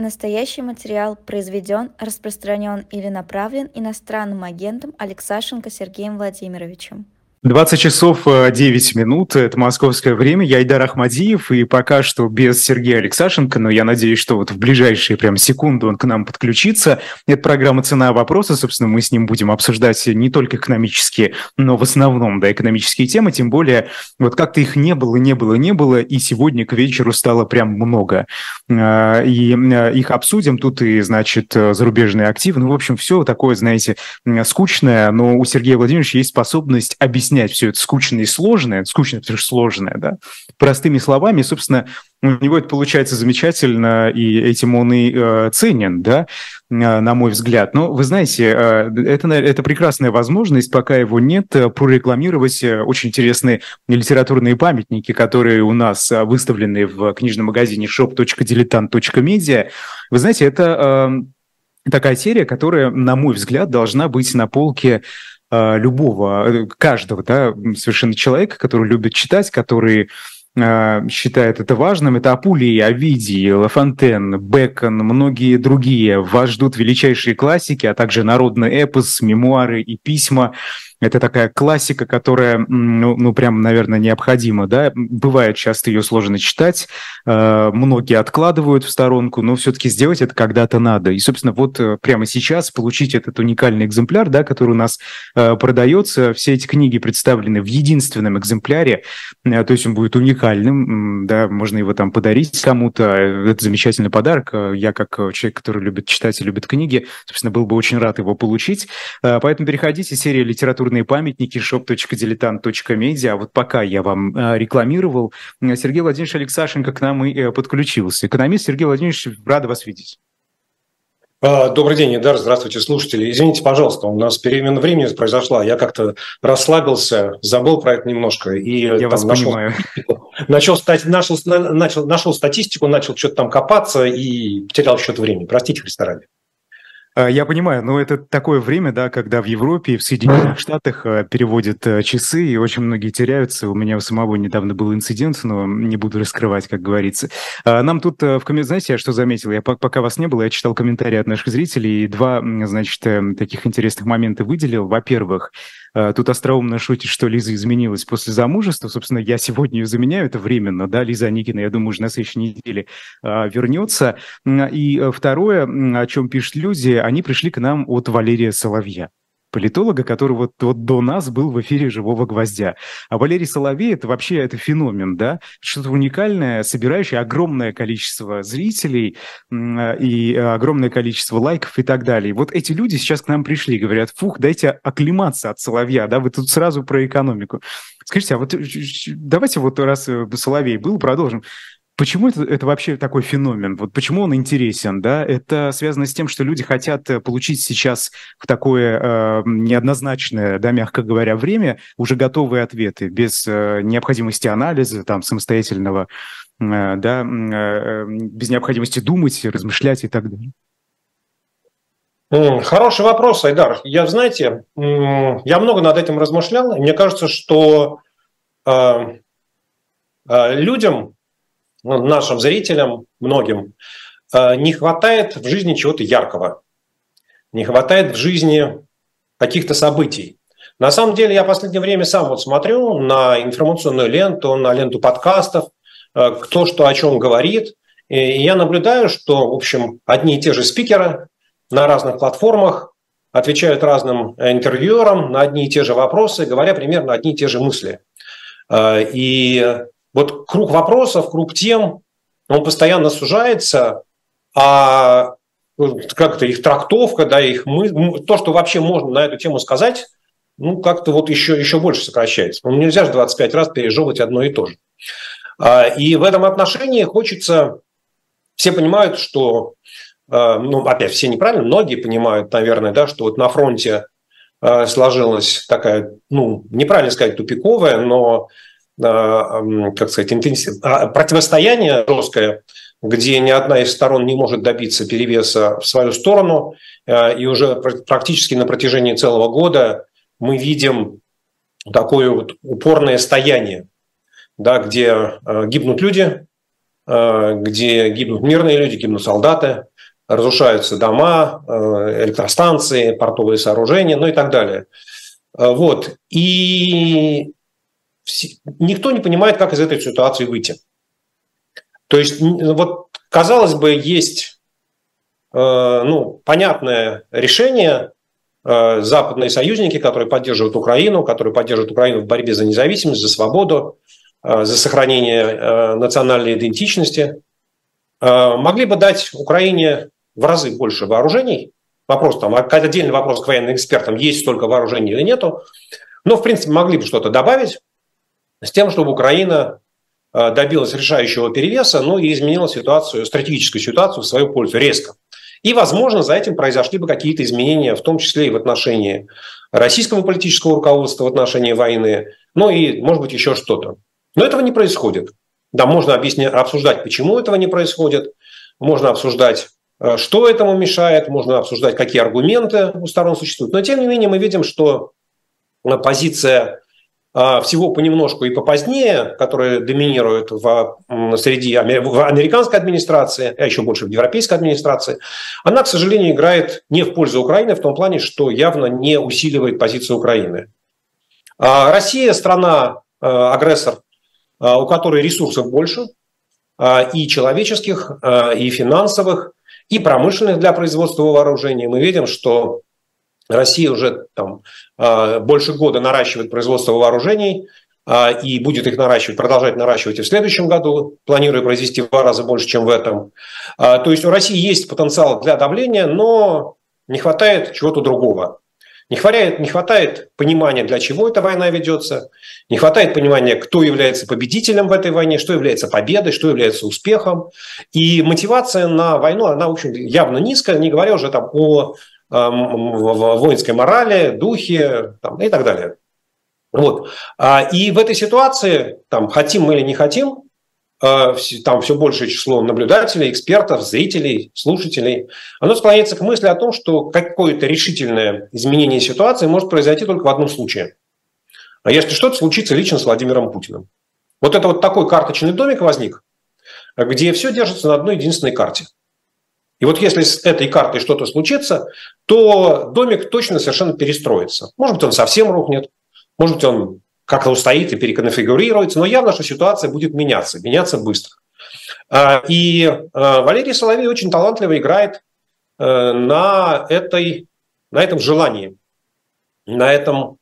Настоящий материал произведен, распространен или направлен иностранным агентом Алексашенко Сергеем Владимировичем. 20 часов 9 э, минут, это московское время, я Айдар Ахмадиев, и пока что без Сергея Алексашенко, но я надеюсь, что вот в ближайшие прям секунды он к нам подключится. Это программа «Цена вопроса», собственно, мы с ним будем обсуждать не только экономические, но в основном, да, экономические темы, тем более вот как-то их не было, не было, не было, и сегодня к вечеру стало прям много. А, и э, их обсудим, тут и, значит, зарубежные активы, ну, в общем, все такое, знаете, скучное, но у Сергея Владимировича есть способность объяснить объяснять все это скучное и сложное, скучное, потому что сложное, да, простыми словами, собственно, у него это получается замечательно, и этим он и э, ценен, да, э, на мой взгляд. Но вы знаете, э, это, это прекрасная возможность, пока его нет, э, прорекламировать очень интересные литературные памятники, которые у нас выставлены в книжном магазине shop.diletant.media. Вы знаете, это такая серия, которая, на мой взгляд, должна быть на полке любого, э, каждого, да, совершенно человека, который любит читать, который а, считает это важным. Это Апулий, Овидий, Лафонтен, Бекон, многие другие. Вас ждут величайшие классики, а также народный эпос, мемуары и письма – это такая классика, которая, ну, ну прям, наверное, необходима, да. Бывает часто ее сложно читать, э, многие откладывают в сторонку, но все-таки сделать это когда-то надо. И, собственно, вот э, прямо сейчас получить этот уникальный экземпляр, да, который у нас э, продается, все эти книги представлены в единственном экземпляре, то есть он будет уникальным, да, можно его там подарить кому-то, это замечательный подарок. Я, как человек, который любит читать и любит книги, собственно, был бы очень рад его получить. Поэтому переходите, серия литературы культурные памятники shop.diletant.media. А вот пока я вам э, рекламировал, э, Сергей Владимирович Алексашенко к нам и э, подключился. Экономист Сергей Владимирович, рада вас видеть. А, добрый день, Идар, здравствуйте, слушатели. Извините, пожалуйста, у нас перемена времени произошла. Я как-то расслабился, забыл про это немножко. И Я там, вас нашел, понимаю. Начал, начал, начал, нашел статистику, начал что-то там копаться и потерял счет времени. Простите, Христа ради. А, я понимаю, но это такое время, да, когда в Европе и в Соединенных Штатах а, переводят а, часы, и очень многие теряются. У меня у самого недавно был инцидент, но не буду раскрывать, как говорится. Нам тут в комментариях, знаете, я что заметил? Я пока вас не было, я читал комментарии от наших зрителей, и два, значит, эм, таких интересных момента выделил. Во-первых, Э, тут остроумно шутит, что Лиза изменилась после замужества. Собственно, я сегодня ее заменяю, это временно, да, Лиза Аникина, я думаю, уже на следующей неделе а, вернется. И э, второе, о чем пишут люди, они пришли к нам от Валерия Соловья политолога, который вот, вот до нас был в эфире «Живого гвоздя». А Валерий Соловей – это вообще это феномен, да? Что-то уникальное, собирающее огромное количество зрителей и огромное количество лайков и так далее. вот эти люди сейчас к нам пришли, говорят, фух, дайте оклематься от Соловья, да, вы тут сразу про экономику. Скажите, а вот давайте вот раз э, Соловей был, продолжим. Почему это, это вообще такой феномен? Вот почему он интересен? Да? Это связано с тем, что люди хотят э, получить сейчас в такое э, неоднозначное, да, мягко говоря, время уже готовые ответы, без э, необходимости анализа, там, самостоятельного, э, да, э, без необходимости думать, размышлять и так далее. Хороший вопрос, Айдар. Я, знаете, я много над этим размышлял, мне кажется, что э, э, людям нашим зрителям, многим, э, не хватает в жизни чего-то яркого, не хватает в жизни каких-то событий. На самом деле я в последнее время сам вот смотрю на информационную ленту, на ленту подкастов, э, кто что о чем говорит, и я наблюдаю, что, в общем, одни и те же спикеры на разных платформах отвечают разным интервьюерам на одни и те же вопросы, говоря примерно одни и те же мысли. Э, и вот круг вопросов, круг тем, он постоянно сужается, а как-то их трактовка, да, их мы, то, что вообще можно на эту тему сказать, ну, как-то вот еще, еще больше сокращается. Ну, нельзя же 25 раз пережевывать одно и то же. А, и в этом отношении хочется... Все понимают, что... А, ну, опять, все неправильно, многие понимают, наверное, да, что вот на фронте а, сложилась такая, ну, неправильно сказать, тупиковая, но как сказать, интенсив... А, противостояние жесткое, где ни одна из сторон не может добиться перевеса в свою сторону, а, и уже практически на протяжении целого года мы видим такое вот упорное стояние, да, где а, гибнут люди, где гибнут мирные люди, гибнут солдаты, разрушаются дома, электростанции, портовые сооружения, ну и так далее. Вот. И никто не понимает, как из этой ситуации выйти. То есть, вот, казалось бы, есть ну, понятное решение, западные союзники, которые поддерживают Украину, которые поддерживают Украину в борьбе за независимость, за свободу, за сохранение национальной идентичности, могли бы дать Украине в разы больше вооружений. Вопрос там, отдельный вопрос к военным экспертам, есть столько вооружений или нету. Но, в принципе, могли бы что-то добавить с тем, чтобы Украина э, добилась решающего перевеса, ну и изменила ситуацию, стратегическую ситуацию в свою пользу резко. И, возможно, за этим произошли бы какие-то изменения, в том числе и в отношении российского политического руководства, в отношении войны, ну и, может быть, еще что-то. Но этого не происходит. Да, можно объяснять, обсуждать, почему этого не происходит, можно обсуждать, э, что этому мешает, можно обсуждать, какие аргументы у сторон существуют. Но, тем не менее, мы видим, что э, позиция всего понемножку и попозднее, которые доминируют в, среди в американской администрации, а еще больше в европейской администрации, она, к сожалению, играет не в пользу Украины в том плане, что явно не усиливает позицию Украины. А, Россия страна а, агрессор, у которой ресурсов больше, и человеческих, и финансовых, и промышленных для производства вооружений. Мы видим, что Россия уже там, а, больше года наращивает производство вооружений а, и будет их наращивать, продолжать наращивать и в следующем году, планируя произвести в два раза больше, чем в этом. А, то есть у России есть потенциал для давления, но не хватает чего-то другого. Не хватает, не хватает понимания, для чего эта война ведется, не хватает понимания, кто является победителем в этой войне, что является победой, что является успехом. И мотивация на войну, она, в общем, явно низкая, не говоря уже там о воинской морали, духе там, и так далее. Вот. А, и в этой ситуации, там, хотим мы или не хотим, а, там все большее число наблюдателей, экспертов, зрителей, слушателей, оно склоняется к мысли о том, что какое-то решительное изменение ситуации может произойти только в одном случае. А если что-то случится лично с Владимиром Путиным. Вот это вот такой карточный домик возник, где все держится на одной единственной карте – и вот если с этой картой что-то случится, то домик точно совершенно перестроится. Может быть, он совсем рухнет, может быть, он как-то устоит и переконфигурируется, но явно, что ситуация будет меняться, меняться быстро. А, и а, Валерий Соловей очень талантливо играет э, на, этой, на этом желании, на, этом,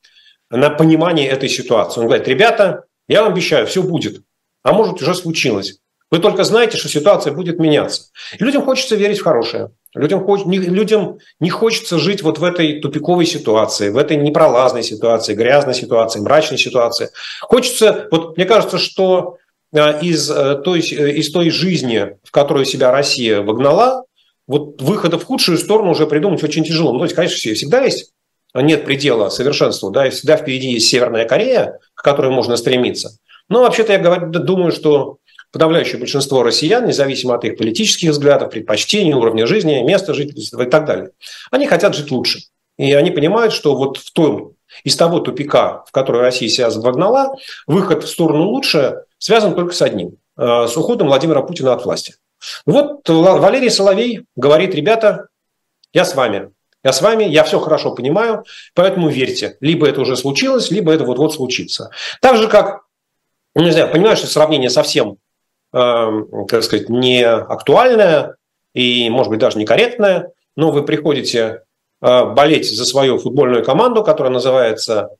на понимании этой ситуации. Он говорит, ребята, я вам обещаю, все будет, а может уже случилось. Вы только знаете, что ситуация будет меняться. И людям хочется верить в хорошее. Людям, людям не хочется жить вот в этой тупиковой ситуации, в этой непролазной ситуации, грязной ситуации, мрачной ситуации. Хочется, вот мне кажется, что э, из э, той, э, из той жизни, в которую себя Россия вогнала, вот выхода в худшую сторону уже придумать очень тяжело. Ну, то есть, конечно, всегда есть нет предела совершенству, да, и всегда впереди есть Северная Корея, к которой можно стремиться. Но вообще-то я говорю, думаю, что подавляющее большинство россиян, независимо от их политических взглядов, предпочтений, уровня жизни, места жительства и так далее, они хотят жить лучше. И они понимают, что вот в том, из того тупика, в который Россия себя загнала, выход в сторону лучше связан только с одним э, – с уходом Владимира Путина от власти. Вот Валерий Соловей говорит, ребята, я с вами, я с вами, я все хорошо понимаю, поэтому верьте. Либо это уже случилось, либо это вот-вот случится. Так же, как, ну, не знаю, понимаю, что сравнение совсем как сказать, не актуальная и, может быть, даже некорректная, но вы приходите э, болеть за свою футбольную команду, которая называется,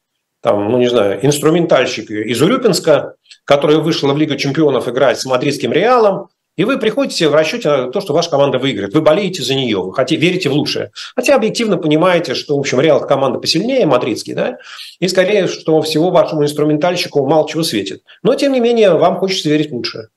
там, ну не знаю, инструментальщик из Урюпинска, которая вышла в Лигу чемпионов играть с мадридским Реалом, и вы приходите в расчете на то, что ваша команда выиграет. Вы болеете за нее, вы хотите, верите в лучшее. Хотя объективно понимаете, что, в общем, Реал команда посильнее, мадридский, да, и скорее, что всего вашему инструментальщику мало чего светит. Но, тем не менее, вам хочется верить в лучшее.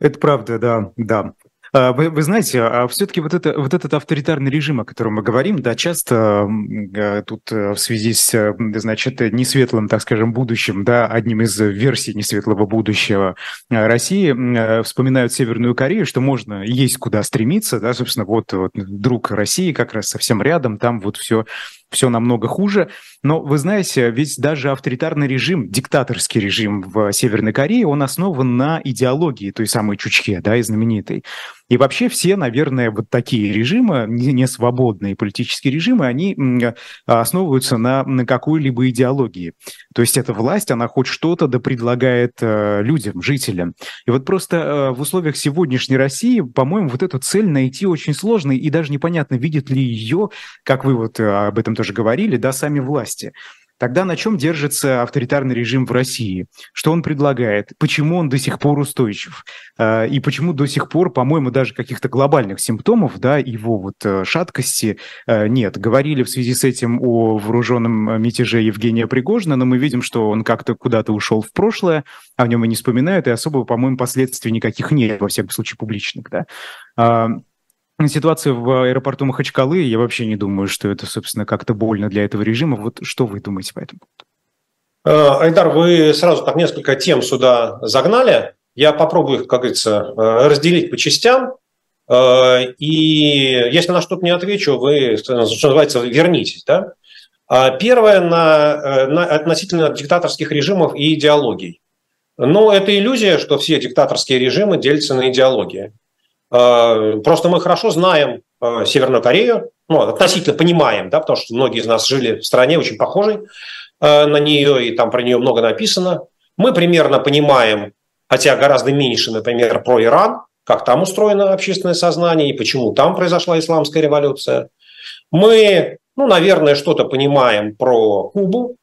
Это правда, да, да. А, вы, вы знаете, а все-таки вот, это, вот этот авторитарный режим, о котором мы говорим, да, часто э, тут э, в связи с, э, значит, несветлым, так скажем, будущим, да, одним из версий несветлого будущего России, вспоминают Северную Корею, что можно, есть куда стремиться, да, собственно, вот, вот друг России как раз совсем рядом, там вот все все намного хуже. Но вы знаете, ведь даже авторитарный режим, диктаторский режим в Северной Корее, он основан на идеологии той самой Чучхе, да, и знаменитой. И вообще все, наверное, вот такие режимы, не свободные политические режимы, они основываются на, на какой-либо идеологии. То есть эта власть, она хоть что-то да предлагает э, людям, жителям. И вот просто э, в условиях сегодняшней России, по-моему, вот эту цель найти очень сложно, и даже непонятно, видит ли ее, как вы вот э, об этом тоже говорили, да, сами власти. Тогда на чем держится авторитарный режим в России? Что он предлагает? Почему он до сих пор устойчив? А, и почему до сих пор, по-моему, даже каких-то глобальных симптомов, да, его вот э, шаткости э, нет. Говорили в связи с этим о вооруженном мятеже Евгения Пригожина, но мы видим, что он как-то куда-то ушел в прошлое, о нем и не вспоминают, и особо, по-моему, последствий никаких нет, во всяком случае, публичных, да. Ситуация в аэропорту Махачкалы, я вообще не думаю, что это, собственно, как-то больно для этого режима. Вот что вы думаете по этому поводу? Э, Айдар, вы сразу так несколько тем сюда загнали. Я попробую их, как говорится, э, разделить по частям. Э, и если на что-то не отвечу, вы, что называется, вернитесь. Да? А первое на, на, относительно диктаторских режимов и идеологий. Но это иллюзия, что все диктаторские режимы делятся на идеологии. Э, просто мы хорошо знаем э, Северную Корею, ну, относительно понимаем, да, потому что многие из нас жили в стране очень похожей э, на нее, и там про нее много написано. Мы примерно понимаем, хотя гораздо меньше, например, про Иран, как там устроено общественное сознание и почему там произошла исламская революция. Мы, ну, наверное, что-то понимаем про Кубу,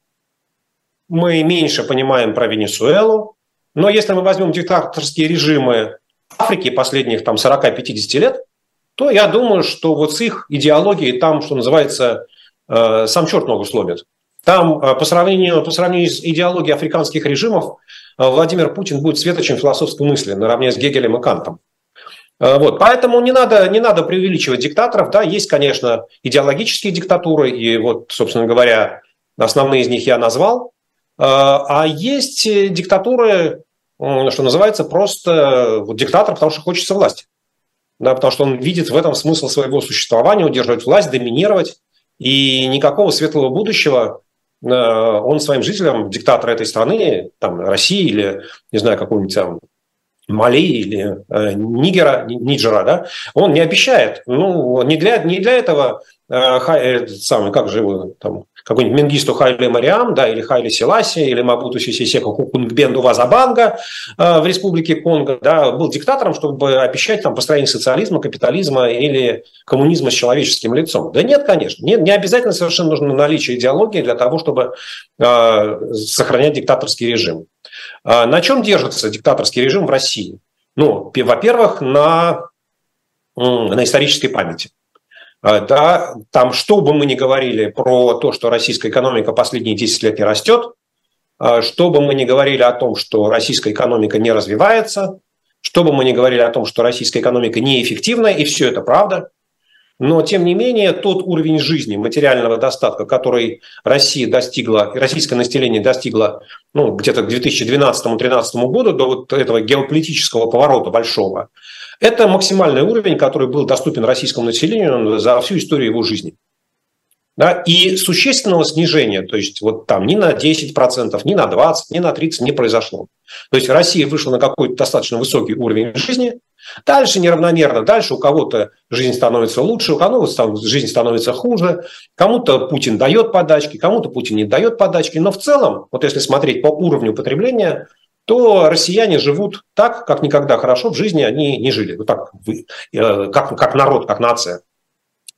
мы меньше понимаем про Венесуэлу, но если мы возьмем диктаторские режимы Африки последних там 40-50 лет, то я думаю, что вот с их идеологией там, что называется, э, сам черт ногу сломит. Там э, по сравнению, по сравнению с идеологией африканских режимов э, Владимир Путин будет светочем философской мысли наравне с Гегелем и Кантом. Вот. Поэтому не надо, не надо преувеличивать диктаторов. Да, есть, конечно, идеологические диктатуры, и вот, собственно говоря, основные из них я назвал. А есть диктатуры, что называется, просто вот диктатор, потому что хочется власти. Да, потому что он видит в этом смысл своего существования, удерживать власть, доминировать. И никакого светлого будущего э, он своим жителям, диктатор этой страны, там, России или, не знаю, какой-нибудь там Мали или э, Нигера, Ниджера, да, он не обещает. Ну, не для, не для этого э, э, самый, как же его там, какой-нибудь Менгисту Хайли Мариам, да, или Хайли Селаси, или Мабуту Сисисеку Кукунгбенду Вазабанга э, в республике Конго, да, был диктатором, чтобы обещать там построение социализма, капитализма или коммунизма с человеческим лицом. Да нет, конечно. Не, не обязательно совершенно нужно наличие идеологии для того, чтобы э, сохранять диктаторский режим. Э, на чем держится диктаторский режим в России? Ну, во-первых, на, на исторической памяти. Э, да, там, что бы мы ни говорили про то, что российская экономика последние 10 лет не растет, э, что бы мы ни говорили о том, что российская экономика не развивается, что бы мы ни говорили о том, что российская экономика неэффективна, и все это правда, но, тем не менее, тот уровень жизни, материального достатка, который Россия достигла, российское население достигло ну, где-то к 2012-2013 году, до вот этого геополитического поворота большого, это максимальный уровень, который был доступен российскому населению за всю историю его жизни. Да, и существенного снижения, то есть вот там ни на 10%, ни на 20%, ни на 30% не произошло. То есть Россия вышла на какой-то достаточно высокий уровень жизни, дальше неравномерно, дальше у кого-то жизнь становится лучше, у кого-то жизнь становится хуже, кому-то Путин дает подачки, кому-то Путин не дает подачки, но в целом, вот если смотреть по уровню потребления, то россияне живут так, как никогда хорошо в жизни они не жили. Вот так, э, как, как народ, как нация.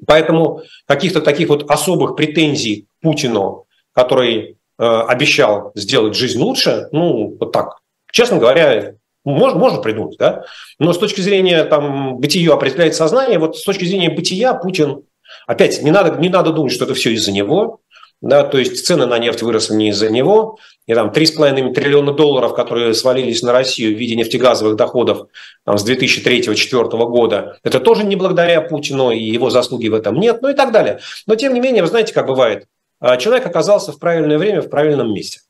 Поэтому каких-то таких вот особых претензий Путину, который э, обещал сделать жизнь лучше, ну, вот так, честно говоря, может, можно придумать, да? Но с точки зрения там, бытия определяет сознание, вот с точки зрения бытия Путин, опять, не надо, не надо думать, что это все из-за него, да, то есть цены на нефть выросли не из-за него, и там 3,5 триллиона долларов, которые свалились на Россию в виде нефтегазовых доходов там, с 2003-2004 года, это тоже не благодаря Путину, и его заслуги в этом нет, ну и так далее. Но тем не менее, вы знаете, как бывает, а, человек оказался в правильное время в правильном месте.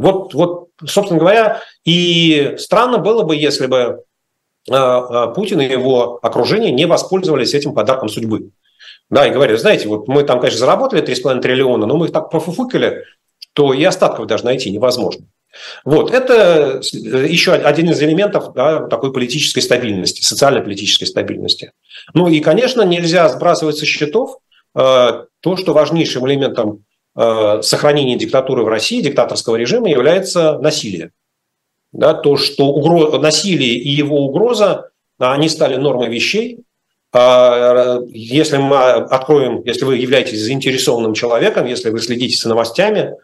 Вот, вот собственно говоря, и странно было бы, если бы а, а, Путин и его окружение не воспользовались этим подарком судьбы. Да, и говорят, знаете, вот мы там, конечно, заработали 3,5 триллиона, но мы их так профуфукали, что и остатков даже найти невозможно. Вот, это еще один из элементов да, такой политической стабильности, социально-политической стабильности. Ну и, конечно, нельзя сбрасывать со счетов э, то, что важнейшим элементом сохранения диктатуры в России, диктаторского режима, является насилие. Да, то, что угроз... насилие и его угроза, они стали нормой вещей, а, если мы откроем, если вы являетесь заинтересованным человеком, если вы следите за новостями,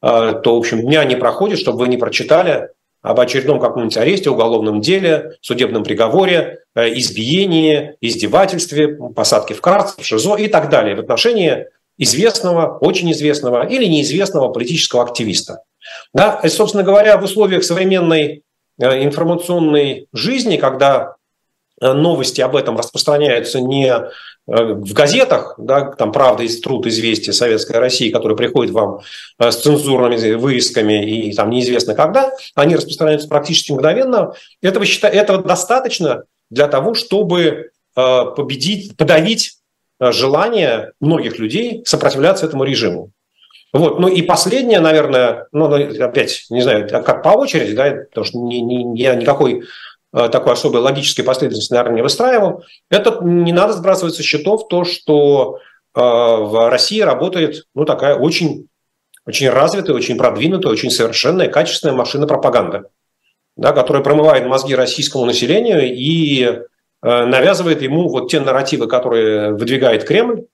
а, то, в общем, дня не проходит, чтобы вы не прочитали об очередном каком-нибудь аресте, уголовном деле, судебном приговоре, э, избиении, издевательстве, посадке в карцер, в ШИЗО и так далее в отношении известного, очень известного или неизвестного политического активиста. Да? И, собственно говоря, в условиях современной э, информационной жизни, когда Э, новости об этом распространяются не э, в газетах, да, там «Правда», «Труд», «Известия», «Советская Россия», которые приходят вам с цензурными вырезками и там неизвестно когда, они распространяются практически мгновенно. Этого, этого достаточно для того, чтобы победить, подавить желание многих людей сопротивляться этому режиму. Вот. Ну и последнее, наверное, ну, ну опять, не знаю, как по очереди, да, потому что не, не, я никакой Э, такой особой логической последовательности, наверное, не выстраивал. Это не надо сбрасывать со счетов то, что э, в России работает ну, такая очень, очень развитая, очень продвинутая, очень совершенная, качественная машина пропаганды, да, которая промывает мозги российскому населению и э, навязывает ему вот те нарративы, которые выдвигает Кремль,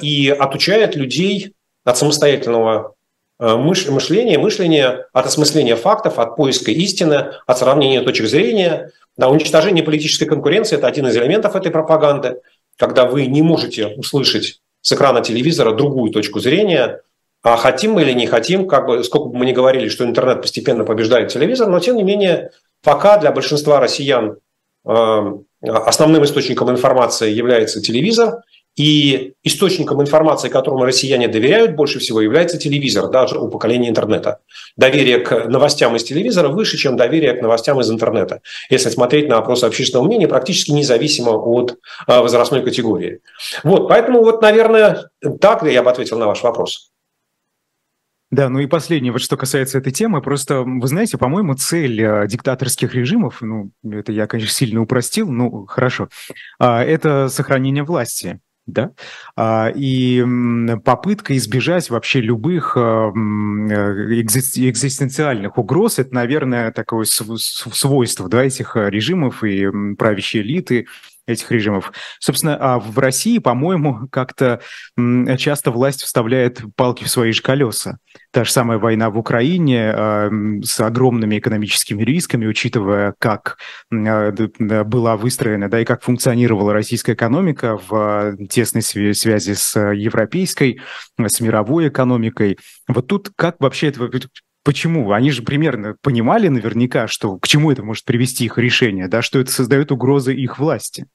и отучает людей от самостоятельного Э, мышление, мышление от осмысления фактов, от поиска истины, от сравнения точек зрения. Да, уничтожение политической конкуренции – это один из элементов этой пропаганды, когда вы не можете услышать с экрана телевизора другую точку зрения, а хотим мы или не хотим, как бы, сколько бы мы ни говорили, что интернет постепенно побеждает телевизор, но тем не менее, пока для большинства россиян э, основным источником информации является телевизор, и источником информации, которому россияне доверяют больше всего, является телевизор, даже у поколения интернета. Доверие к новостям из телевизора выше, чем доверие к новостям из интернета. Если смотреть на опросы общественного мнения, практически независимо от а, возрастной категории. Вот, поэтому вот, наверное, так я бы ответил на ваш вопрос. Да, ну и последнее, вот что касается этой темы, просто, вы знаете, по-моему, цель э, диктаторских режимов, ну, это я, конечно, сильно упростил, ну, хорошо, э, это сохранение власти да, а, и попытка избежать вообще любых а, э, экзистенциальных угроз, это, наверное, такое свойство, да, этих режимов и правящей элиты, этих режимов. Собственно, а в России, по-моему, как-то часто власть вставляет палки в свои же колеса. Та же самая война в Украине э, с огромными экономическими рисками, учитывая, как э, была выстроена, да, и как функционировала российская экономика в тесной связи с европейской, с мировой экономикой. Вот тут как вообще это Почему? Они же примерно понимали наверняка, что к чему это может привести их решение, да, что это создает угрозы их власти.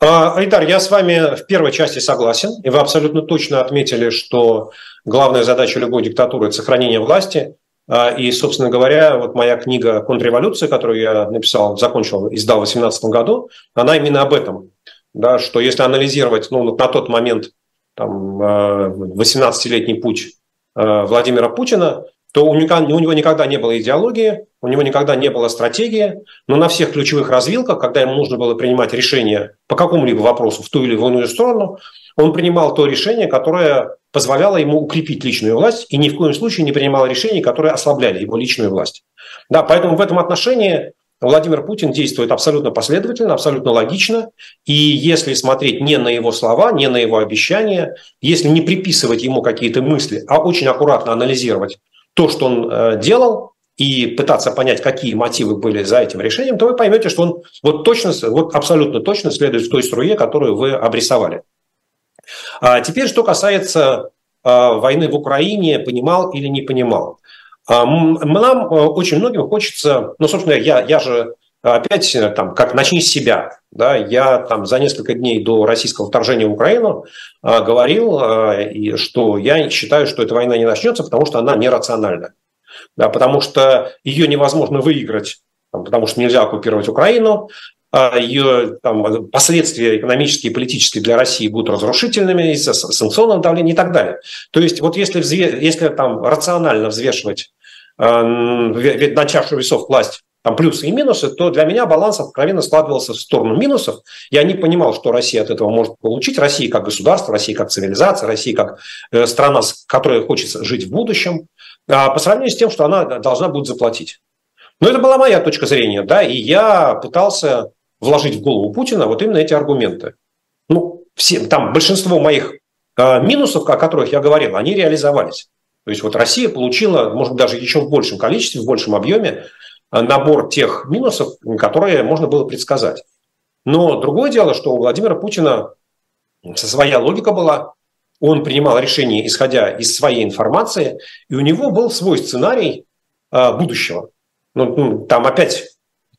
Айдар, я с вами в первой части согласен, и вы абсолютно точно отметили, что главная задача любой диктатуры – это сохранение власти. А, и, собственно говоря, вот моя книга «Контрреволюция», которую я написал, закончил, издал в 2018 году, она именно об этом. Да, что если анализировать ну, на тот момент там, 18-летний а, путь а, Владимира Путина, то у него никогда не было идеологии, у него никогда не было стратегии, но на всех ключевых развилках, когда ему нужно было принимать решение по какому-либо вопросу в ту или в иную сторону, он принимал то решение, которое позволяло ему укрепить личную власть, и ни в коем случае не принимал решений, которые ослабляли его личную власть. Да, поэтому в этом отношении Владимир Путин действует абсолютно последовательно, абсолютно логично. И если смотреть не на его слова, не на его обещания, если не приписывать ему какие-то мысли, а очень аккуратно анализировать то, что он э, делал, и пытаться понять, какие мотивы были за этим решением, то вы поймете, что он вот точно, вот абсолютно точно следует той струе, которую вы обрисовали. А теперь, что касается а, войны в Украине, понимал или не понимал. А, нам э, очень многим хочется, ну, собственно, я, я же опять там, как начни с себя. Да, я там за несколько дней до российского вторжения в Украину а, говорил, а, что я считаю, что эта война не начнется, потому что она нерациональна да, потому что ее невозможно выиграть, потому что нельзя оккупировать Украину, а, ее там, последствия экономические и политические для России будут разрушительными из-за санкционного давления и так далее. То есть вот если, взве... если там рационально взвешивать э, на чашу весов класть там плюсы и минусы, то для меня баланс откровенно складывался в сторону минусов. Я не понимал, что Россия от этого может получить. Россия как государство, Россия как цивилизация, Россия как э, страна, которая хочет жить в будущем, по сравнению с тем, что она должна будет заплатить. Но это была моя точка зрения, да, и я пытался вложить в голову Путина вот именно эти аргументы. Ну, все, там большинство моих э, минусов, о которых я говорил, они реализовались. То есть вот Россия получила, может быть, даже еще в большем количестве, в большем объеме э, набор тех минусов, которые можно было предсказать. Но другое дело, что у Владимира Путина своя логика была, он принимал решения, исходя из своей информации, и у него был свой сценарий э, будущего. Ну, ну, там опять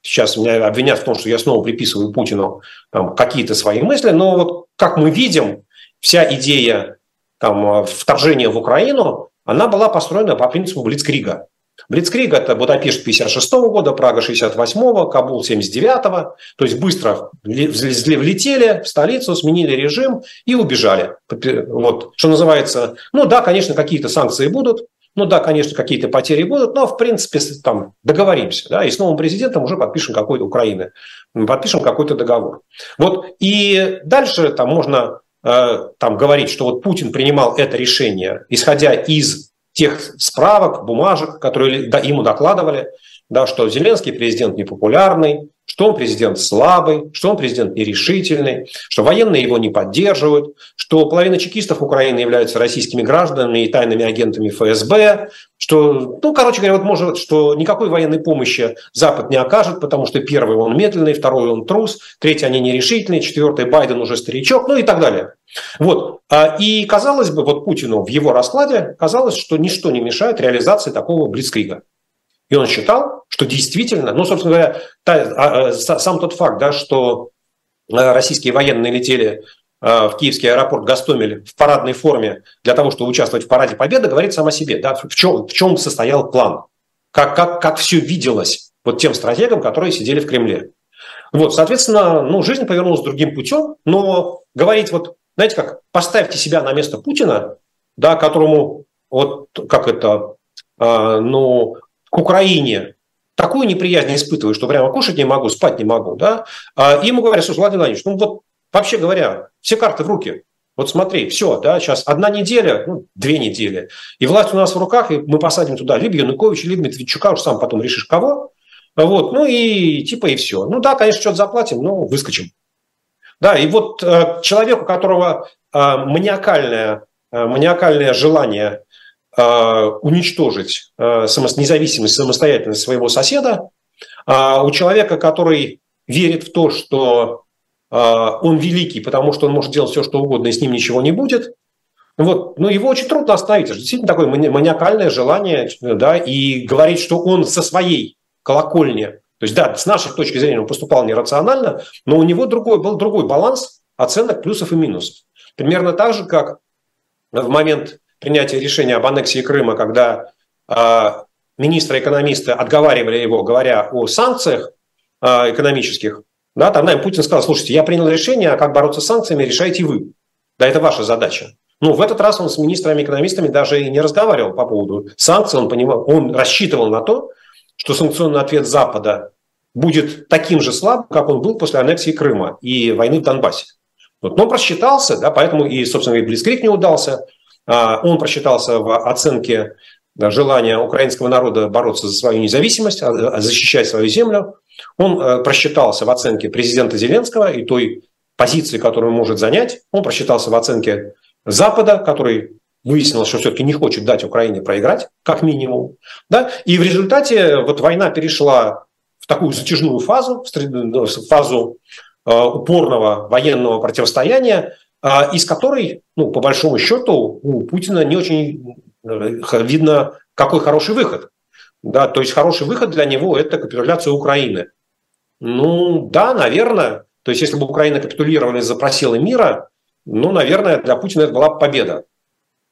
Сейчас меня обвинят в том, что я снова приписываю Путину там, какие-то свои мысли, но вот как мы видим, вся идея там, вторжения в Украину, она была построена по принципу Блицкрига. Блицкриг – это Будапешт 56 года, Прага 68 Кабул 79 то есть быстро влетели в столицу, сменили режим и убежали. Вот, что называется, ну да, конечно, какие-то санкции будут, ну да, конечно, какие-то потери будут, но в принципе там договоримся, да, и с новым президентом уже подпишем какой-то Украины, подпишем какой-то договор. Вот и дальше там можно э, там говорить, что вот Путин принимал это решение, исходя из тех справок, бумажек, которые ему докладывали, да, что Зеленский президент непопулярный, что он президент слабый, что он президент нерешительный, что военные его не поддерживают, что половина чекистов Украины являются российскими гражданами и тайными агентами ФСБ, что, ну, короче говоря, вот может, что никакой военной помощи Запад не окажет, потому что первый он медленный, второй он трус, третий они нерешительные, четвертый Байден уже старичок, ну и так далее. Вот. А, и казалось бы, вот Путину в его раскладе казалось, что ничто не мешает реализации такого блицкрига. И он считал, что действительно, ну, собственно говоря, та, а, а, сам тот факт, да, что а, российские военные летели в Киевский аэропорт Гастомель в парадной форме для того, чтобы участвовать в параде Победы, говорит сам о себе. Да, в, чем, в чем состоял план, как, как, как все виделось вот тем стратегам, которые сидели в Кремле. Вот, соответственно, ну, жизнь повернулась другим путем, но говорить вот, знаете как, поставьте себя на место Путина, да, которому вот как это, ну, к Украине такую неприязнь испытываю, что прямо кушать не могу, спать не могу, да, а ему говорят, что Владимир Владимирович, ну вот вообще говоря, все карты в руки, вот смотри, все, да, сейчас одна неделя, ну, две недели, и власть у нас в руках, и мы посадим туда либо Януковича, либо Медведчука, уж сам потом решишь кого, вот, ну и типа и все. Ну да, конечно, что-то заплатим, но выскочим. Да, и вот э, человеку, у которого э, маниакальное, э, маниакальное желание уничтожить э, независимость, самостоятельность своего соседа, а у человека, который верит в то, что он великий, потому что он может делать все, что угодно, и с ним ничего не будет, вот, ну, его очень трудно остановить. Это действительно такое маниакальное желание, да, и говорить, что он со своей колокольни, то есть, да, с нашей точки зрения он поступал нерационально, но у него другой, был другой баланс оценок плюсов и минусов. Примерно так же, как в момент принятия решения об аннексии Крыма, когда э, министры-экономисты отговаривали его, говоря о санкциях э, экономических, да, тогда им Путин сказал, слушайте, я принял решение, а как бороться с санкциями, решайте вы. Да, это ваша задача. Ну, в этот раз он с министрами-экономистами даже и не разговаривал по поводу санкций. Он, понимал, он рассчитывал на то, что санкционный ответ Запада будет таким же слабым, как он был после аннексии Крыма и войны в Донбассе. Вот, но просчитался, да, поэтому и, собственно, и Блицкрик не удался. А, он просчитался в оценке желания украинского народа бороться за свою независимость, а, а, защищать свою землю. Он э, просчитался в оценке президента Зеленского и той позиции, которую он может занять. Он просчитался в оценке Запада, который выяснилось, что все-таки не хочет дать Украине проиграть, как минимум. Да? И в результате вот война перешла в такую затяжную фазу, в фазу э, упорного военного противостояния, из которой, ну, по большому счету, у Путина не очень э, видно, какой хороший выход. Да, то есть хороший выход для него – это капитуляция Украины. Ну, да, наверное. То есть если бы Украина капитулировала и запросила мира, ну, наверное, для Путина это была победа.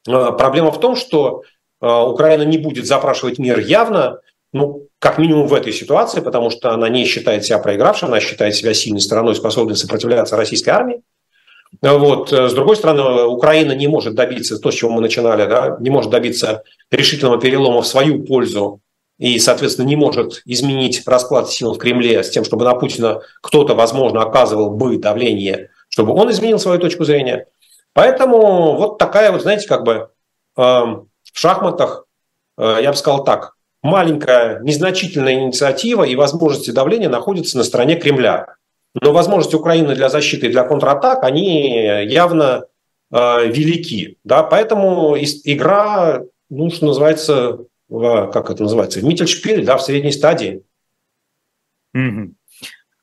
А, проблема в том, что а, Украина не будет запрашивать мир явно, ну, как минимум в этой ситуации, потому что она не считает себя проигравшей, она считает себя сильной стороной, способной сопротивляться российской армии. Вот. С другой стороны, Украина не может добиться, то, с чего мы начинали, да, не может добиться решительного перелома в свою пользу и, соответственно, не может изменить расклад сил в Кремле с тем, чтобы на Путина кто-то, возможно, оказывал бы давление, чтобы он изменил свою точку зрения. Поэтому вот такая вот, знаете, как бы э, в шахматах, э, я бы сказал так, маленькая, незначительная инициатива и возможности давления находятся на стороне Кремля. Но возможности Украины для защиты и для контратак, они явно э, велики. Да? Поэтому игра, ну, что называется, в, как это называется, в Миттельшпиль, да, в средней стадии. Mm-hmm.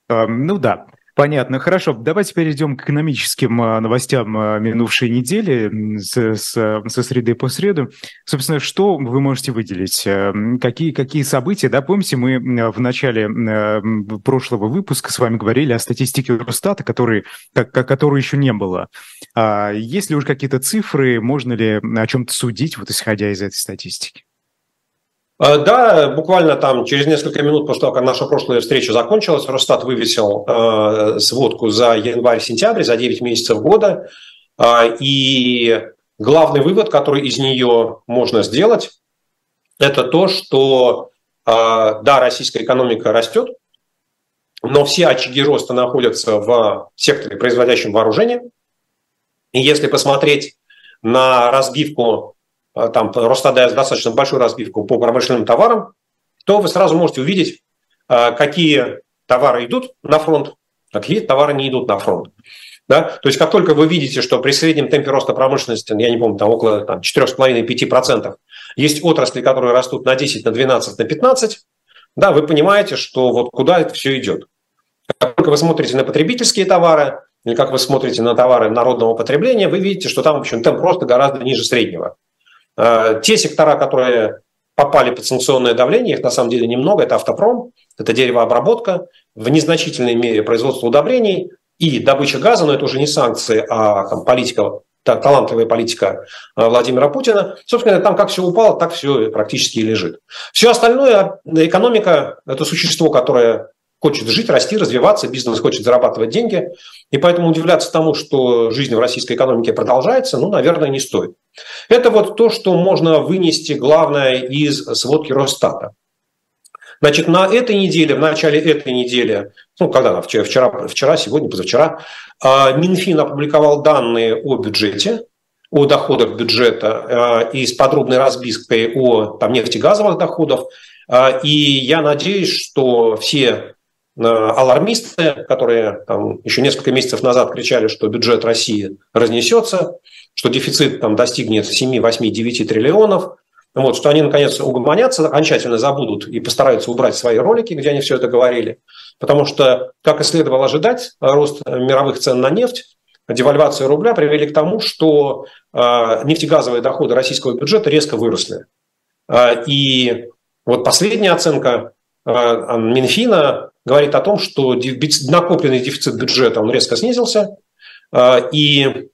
Ну да. Понятно, хорошо. Давайте перейдем к экономическим а, новостям а, минувшей недели с, с, со среды по среду. Собственно, что вы можете выделить? Э, какие, какие события? Да, помните, мы в начале прошлого выпуска с вами говорили о статистике Росстата, который, которой еще не было. А есть ли уже какие-то цифры? Можно ли о чем-то судить, вот исходя из этой статистики? Э, да, буквально там через несколько минут после того, как наша прошлая встреча закончилась, Росстат вывесил э, сводку за январь-сентябрь, за 9 месяцев года. Э, и главный вывод, который из нее можно сделать, это то, что да, российская экономика растет, но все очаги роста находятся в секторе, производящем вооружение. И если посмотреть на разбивку там Росстат дает достаточно большую разбивку по промышленным товарам, то вы сразу можете увидеть, а, какие товары идут на фронт, а какие товары не идут на фронт. Да? То есть как только вы видите, что при среднем темпе роста промышленности, я не помню, там около там, 4,5-5%, есть отрасли, которые растут на 10, на 12, на 15, да, вы понимаете, что вот куда это все идет. Как только вы смотрите на потребительские товары, или как вы смотрите на товары народного потребления, вы видите, что там, в общем, темп просто гораздо ниже среднего. Э, те сектора, которые попали под санкционное давление, их на самом деле немного, это автопром, это деревообработка, в незначительной мере производство удобрений и добыча газа, но это уже не санкции, а там, политика, талантливая политика э, Владимира Путина. Собственно, там как все упало, так все практически и лежит. Все остальное, экономика – это существо, которое хочет жить, расти, развиваться, бизнес хочет зарабатывать деньги. И поэтому удивляться тому, что жизнь в российской экономике продолжается, ну, наверное, не стоит. Это вот то, что можно вынести главное из сводки Росстата. Значит, на этой неделе, в начале этой недели, ну, когда вчера, вчера, вчера сегодня, позавчера, а, Минфин опубликовал данные о бюджете, о доходах бюджета а, и с подробной разбивкой о там, нефтегазовых доходах. И я надеюсь, что все алармисты, которые там, еще несколько месяцев назад кричали, что бюджет России разнесется, что дефицит там, достигнет 7, 8, 9 триллионов, вот, что они наконец угомонятся, окончательно забудут и постараются убрать свои ролики, где они все это говорили. Потому что, как и следовало ожидать, рост мировых цен на нефть, девальвация рубля привели к тому, что э, нефтегазовые доходы российского бюджета резко выросли. Э, и вот последняя оценка э, Минфина говорит о том, что накопленный дефицит бюджета он резко снизился, а, и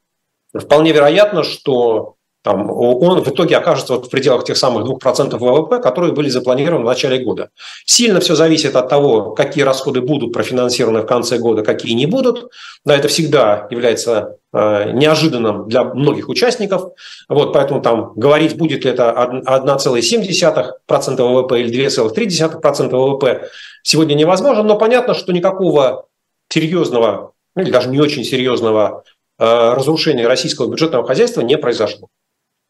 вполне вероятно, что там, он в итоге окажется вот в пределах тех самых 2% ВВП, которые были запланированы в начале года. Сильно все зависит от того, какие расходы будут профинансированы в конце года, какие не будут. Да, это всегда является э, неожиданным для многих участников. Вот, поэтому там говорить, будет ли это 1,7% ВВП или 2,3% ВВП, сегодня невозможно. Но понятно, что никакого серьезного, ну, или даже не очень серьезного э, разрушения российского бюджетного хозяйства не произошло.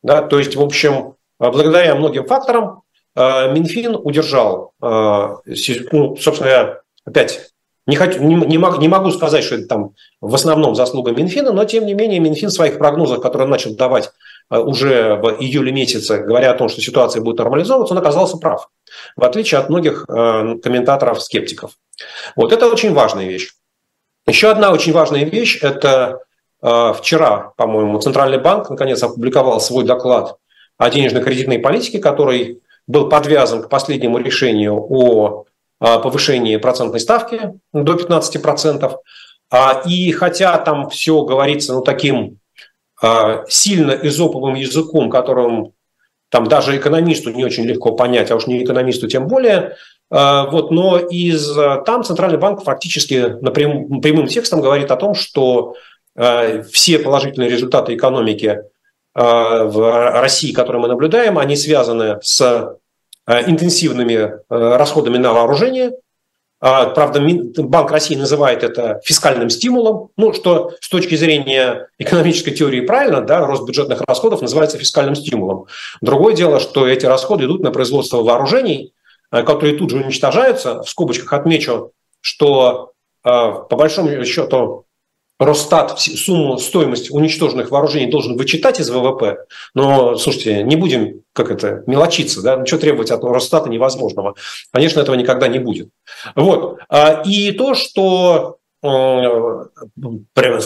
Да, то есть, в общем, благодаря многим факторам э, Минфин удержал, э, ну, собственно, я опять не, хочу, не, не, мог, не могу сказать, что это там в основном заслуга Минфина, но тем не менее Минфин в своих прогнозах, которые он начал давать э, уже в июле месяце, говоря о том, что ситуация будет нормализовываться, он оказался прав, в отличие от многих комментаторов-скептиков. Вот это очень важная вещь. Еще одна очень важная вещь – это Э, вчера, по-моему, Центральный банк наконец опубликовал свой доклад о денежно-кредитной политике, который был подвязан к последнему решению о повышении процентной ставки до 15%. А, и хотя там все говорится ну, таким сильно изоповым языком, которым там даже экономисту не очень легко понять, а уж не экономисту тем более. Вот, но из, там Центральный банк фактически напрям, прямым текстом говорит о том, что все положительные результаты экономики в России, которые мы наблюдаем, они связаны с интенсивными расходами на вооружение – а, правда, Банк России называет это фискальным стимулом, ну, что с точки зрения экономической теории правильно, да, рост бюджетных расходов называется фискальным стимулом. Другое дело, что эти расходы идут на производство вооружений, э, которые тут же уничтожаются. В скобочках отмечу, что э, по большому счету Росстат сумму стоимость уничтоженных вооружений должен вычитать из ВВП. Но, слушайте, не будем, как это, мелочиться, да? Ничего требовать от Росстата невозможного. Конечно, этого никогда не будет. Вот. А, и то, что, э,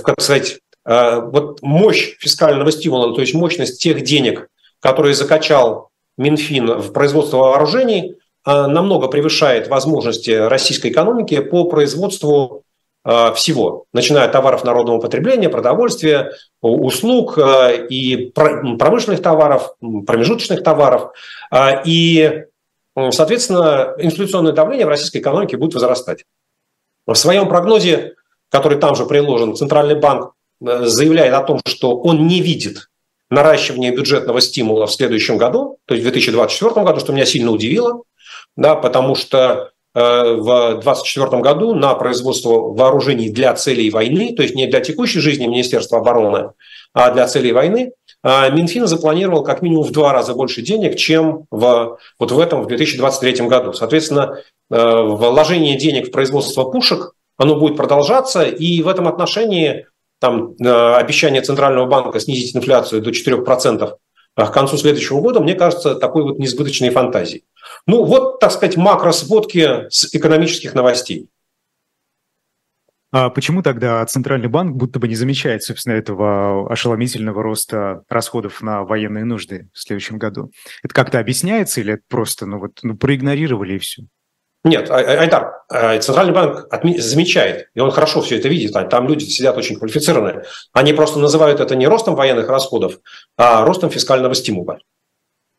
как сказать, э, вот мощь фискального стимула, то есть мощность тех денег, которые закачал Минфин в производство вооружений, э, намного превышает возможности российской экономики по производству всего, начиная от товаров народного потребления, продовольствия, услуг э, и промышленных товаров, промежуточных товаров. Э, и, соответственно, инфляционное давление в российской экономике будет возрастать. В своем прогнозе, который там же приложен, Центральный банк заявляет о том, что он не видит наращивания бюджетного стимула в следующем году, то есть в 2024 году, что меня сильно удивило, да, потому что Э, в 2024 году на производство вооружений для целей войны, то есть не для текущей жизни Министерства обороны, а для целей войны, э, Минфин запланировал как минимум в два раза больше денег, чем в, вот в этом, в 2023 году. Соответственно, э, вложение денег в производство пушек, оно будет продолжаться, и в этом отношении там, обещание Центрального банка снизить инфляцию до 4% к концу следующего года, мне кажется, такой вот несбыточной фантазией. Ну, вот, так сказать, макросводки с экономических новостей. А почему тогда Центральный банк будто бы не замечает, собственно, этого ошеломительного роста расходов на военные нужды в следующем году? Это как-то объясняется или это просто ну, вот, ну, проигнорировали и все? Нет, а, а, Айдар, Центральный банк замечает, и он хорошо все это видит, там люди сидят очень квалифицированные. Они просто называют это не ростом военных расходов, а ростом фискального стимула.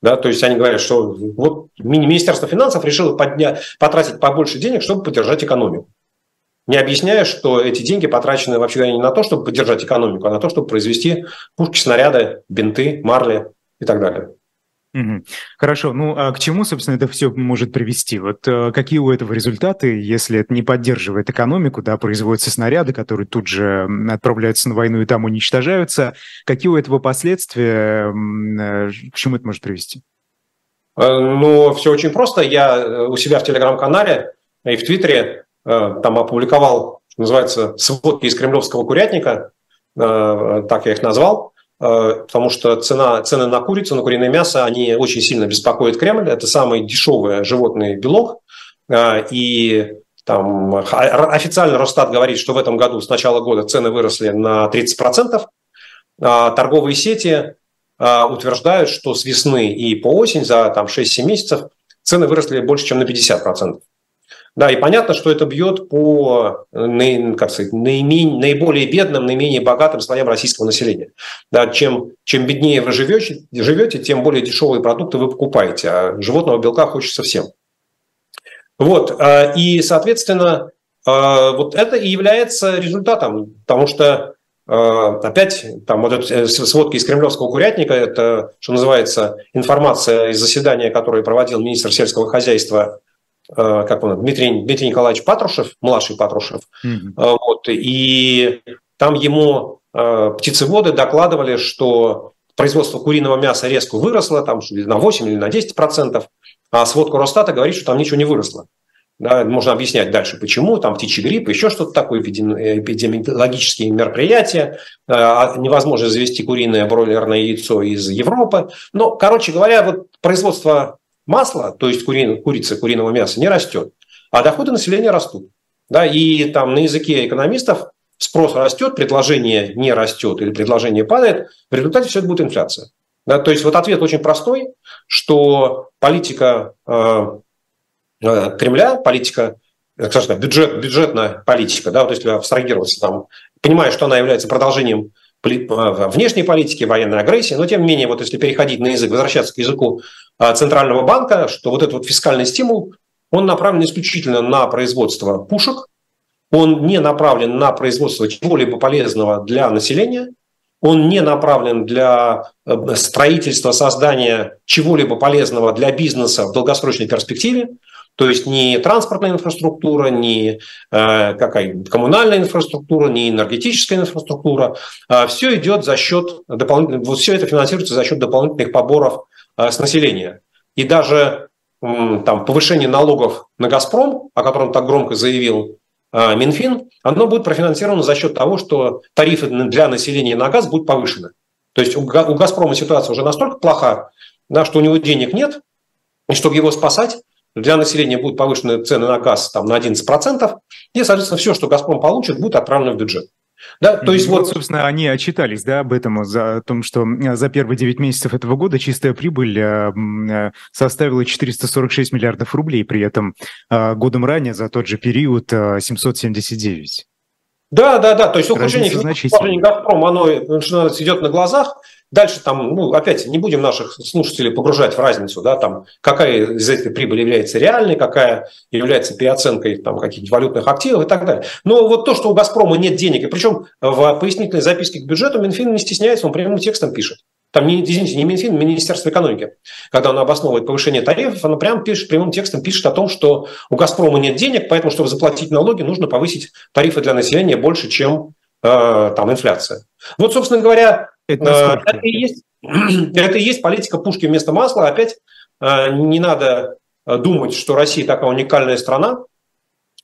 Да, то есть они говорят, что вот Министерство финансов решило подня... потратить побольше денег, чтобы поддержать экономику. Не объясняя, что эти деньги потрачены вообще не на то, чтобы поддержать экономику, а на то, чтобы произвести пушки, снаряды, бинты, марли и так далее. Хорошо, ну а к чему, собственно, это все может привести? Вот э, какие у этого результаты, если это не поддерживает экономику, да, производятся снаряды, которые тут же отправляются на войну и там уничтожаются, какие у этого последствия, э, к чему это может привести? Э, ну, все очень просто. Я у себя в телеграм-канале и в Твиттере там опубликовал, что называется, сводки из кремлевского курятника, так я их назвал. Э, потому что цена, цены на курицу, на куриное мясо, они очень сильно беспокоят Кремль. Это самый дешевый животный белок. Э, и там официально Росстат говорит, что в этом году с начала года цены выросли на 30%. А торговые сети э, утверждают, что с весны и по осень за там, 6-7 месяцев цены выросли больше, чем на 50%. Да, и понятно, что это бьет по как сказать, наименее, наиболее бедным, наименее богатым слоям российского населения. Да, чем, чем беднее вы живете, живете, тем более дешевые продукты вы покупаете, а животного белка хочется всем. Вот, а, и, соответственно, а, вот это и является результатом, потому что опять там вот эти э, сводки из кремлевского курятника, это, что называется, информация из заседания, которое проводил министр сельского хозяйства Э, как он, Дмитрий, Дмитрий Николаевич Патрушев, младший Патрушев, mm-hmm. вот, и там ему э, птицеводы докладывали, что производство куриного мяса резко выросло, там на 8 или на 10 процентов, а сводка Росстата говорит, что там ничего не выросло. Да, можно объяснять дальше, почему, там птичий грипп, еще что-то такое, эпидемиологические мероприятия, а, невозможно завести куриное бройлерное яйцо из Европы. Но, короче говоря, вот производство масла, то есть кури, курица, куриного мяса, не растет, а доходы населения растут. Да, и там на языке экономистов спрос растет, предложение не растет или предложение падает, в результате все это будет инфляция. Да, то есть вот ответ очень простой, что политика э, э, Кремля, политика, э, скажем так, бюджет, бюджетная политика, да, вот если абстрагироваться там, понимая, что она является продолжением внешней политики, военной агрессии, но тем не менее, вот если переходить на язык, возвращаться к языку Центрального банка, что вот этот вот фискальный стимул, он направлен исключительно на производство пушек, он не направлен на производство чего-либо полезного для населения, он не направлен для э, строительства, создания чего-либо полезного для бизнеса в долгосрочной перспективе, то есть ни транспортная инфраструктура, ни э, какая коммунальная инфраструктура, ни энергетическая инфраструктура. Э, все идет за счет дополнительных, все это финансируется за счет дополнительных поборов с населения. И даже э, там, повышение налогов на «Газпром», о котором так громко заявил а, Минфин, оно будет профинансировано за счет того, что тарифы для населения на газ будут повышены. То есть у «Газпрома» ситуация уже настолько плоха, да, что у него денег нет, и чтобы его спасать, для населения будут повышены цены на газ там, на 11%, и, соответственно, все, что «Газпром» получит, будет отправлено в бюджет. Да, то есть вот, вот, собственно, они отчитались, да, об этом, за, о том, что за первые 9 месяцев этого года чистая прибыль э, составила 446 миллиардов рублей, при этом э, годом ранее за тот же период э, 779. Да, да, да, то есть ухудшение финансового «Газпрома», оно идет на глазах, Дальше там, ну, опять, не будем наших слушателей погружать в разницу, да, там, какая из этой прибыли является реальной, какая является переоценкой там, каких-то валютных активов и так далее. Но вот то, что у «Газпрома» нет денег, и причем в пояснительной записке к бюджету Минфин не стесняется, он прямым текстом пишет. Там, не, извините, не Минфин, Министерство экономики. Когда он обосновывает повышение тарифов, оно прямо пишет, прямым текстом пишет о том, что у «Газпрома» нет денег, поэтому, чтобы заплатить налоги, нужно повысить тарифы для населения больше, чем э, там инфляция. Вот, собственно говоря, это, это, и есть, это и есть политика пушки вместо масла. Опять э, не надо э, думать, что Россия такая уникальная страна.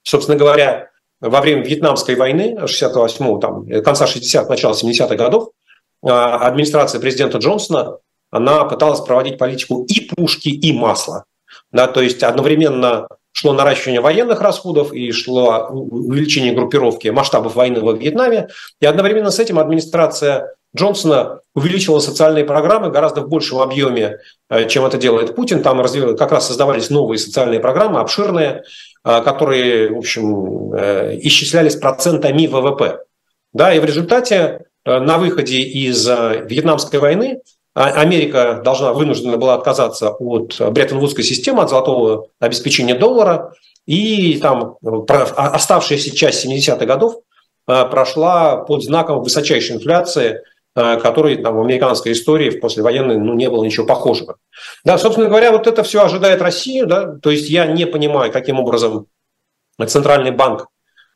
Собственно говоря, во время Вьетнамской войны 68 там, конца 60-х, начала 70-х годов э, администрация президента Джонсона она пыталась проводить политику и пушки, и масла. Да, то есть одновременно шло наращивание военных расходов и шло увеличение группировки масштабов войны во Вьетнаме. И одновременно с этим администрация Джонсона увеличивала социальные программы гораздо в большем объеме, э, чем это делает Путин. Там как раз создавались новые социальные программы, обширные, э, которые, в общем, э, исчислялись процентами ВВП. Да, и в результате на выходе из Вьетнамской войны а Америка должна, вынуждена была отказаться от Бреттон-Вудской системы, от золотого обеспечения доллара, и там оставшаяся часть 70-х годов прошла под знаком высочайшей инфляции, Э, который там, в американской истории в послевоенной ну, не было ничего похожего. Да, собственно говоря, вот это все ожидает Россию, да, то есть я не понимаю, каким образом Центральный банк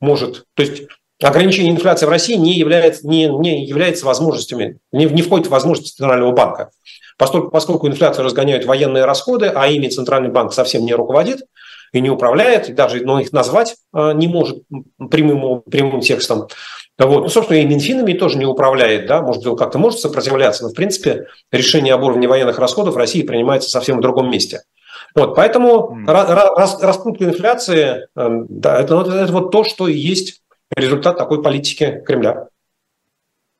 может, то есть ограничение инфляции в России не является, не, не является возможностями, не, не входит в возможности Центрального банка. Поскольку, поскольку инфляцию разгоняют военные расходы, а ими Центральный банк совсем не руководит и не управляет, и даже ну, их назвать э, не может прямым, прямым текстом, вот. Ну, собственно, и Минфинами тоже не управляет, да, может быть, он как-то может сопротивляться, но, в принципе, решение об уровне военных расходов в России принимается совсем в другом месте. Вот, поэтому mm. рас, раскрутка инфляции, эм, да, это, это, это вот то, что и есть результат такой политики Кремля.